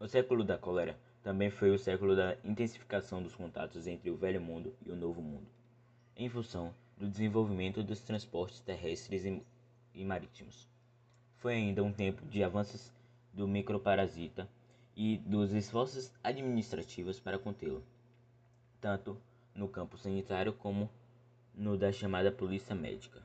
O século da cólera também foi o século da intensificação dos contatos entre o Velho Mundo e o Novo Mundo, em função do desenvolvimento dos transportes terrestres e marítimos. Foi ainda um tempo de avanços do microparasita e dos esforços administrativos para contê-lo, tanto no campo sanitário como no da chamada polícia médica.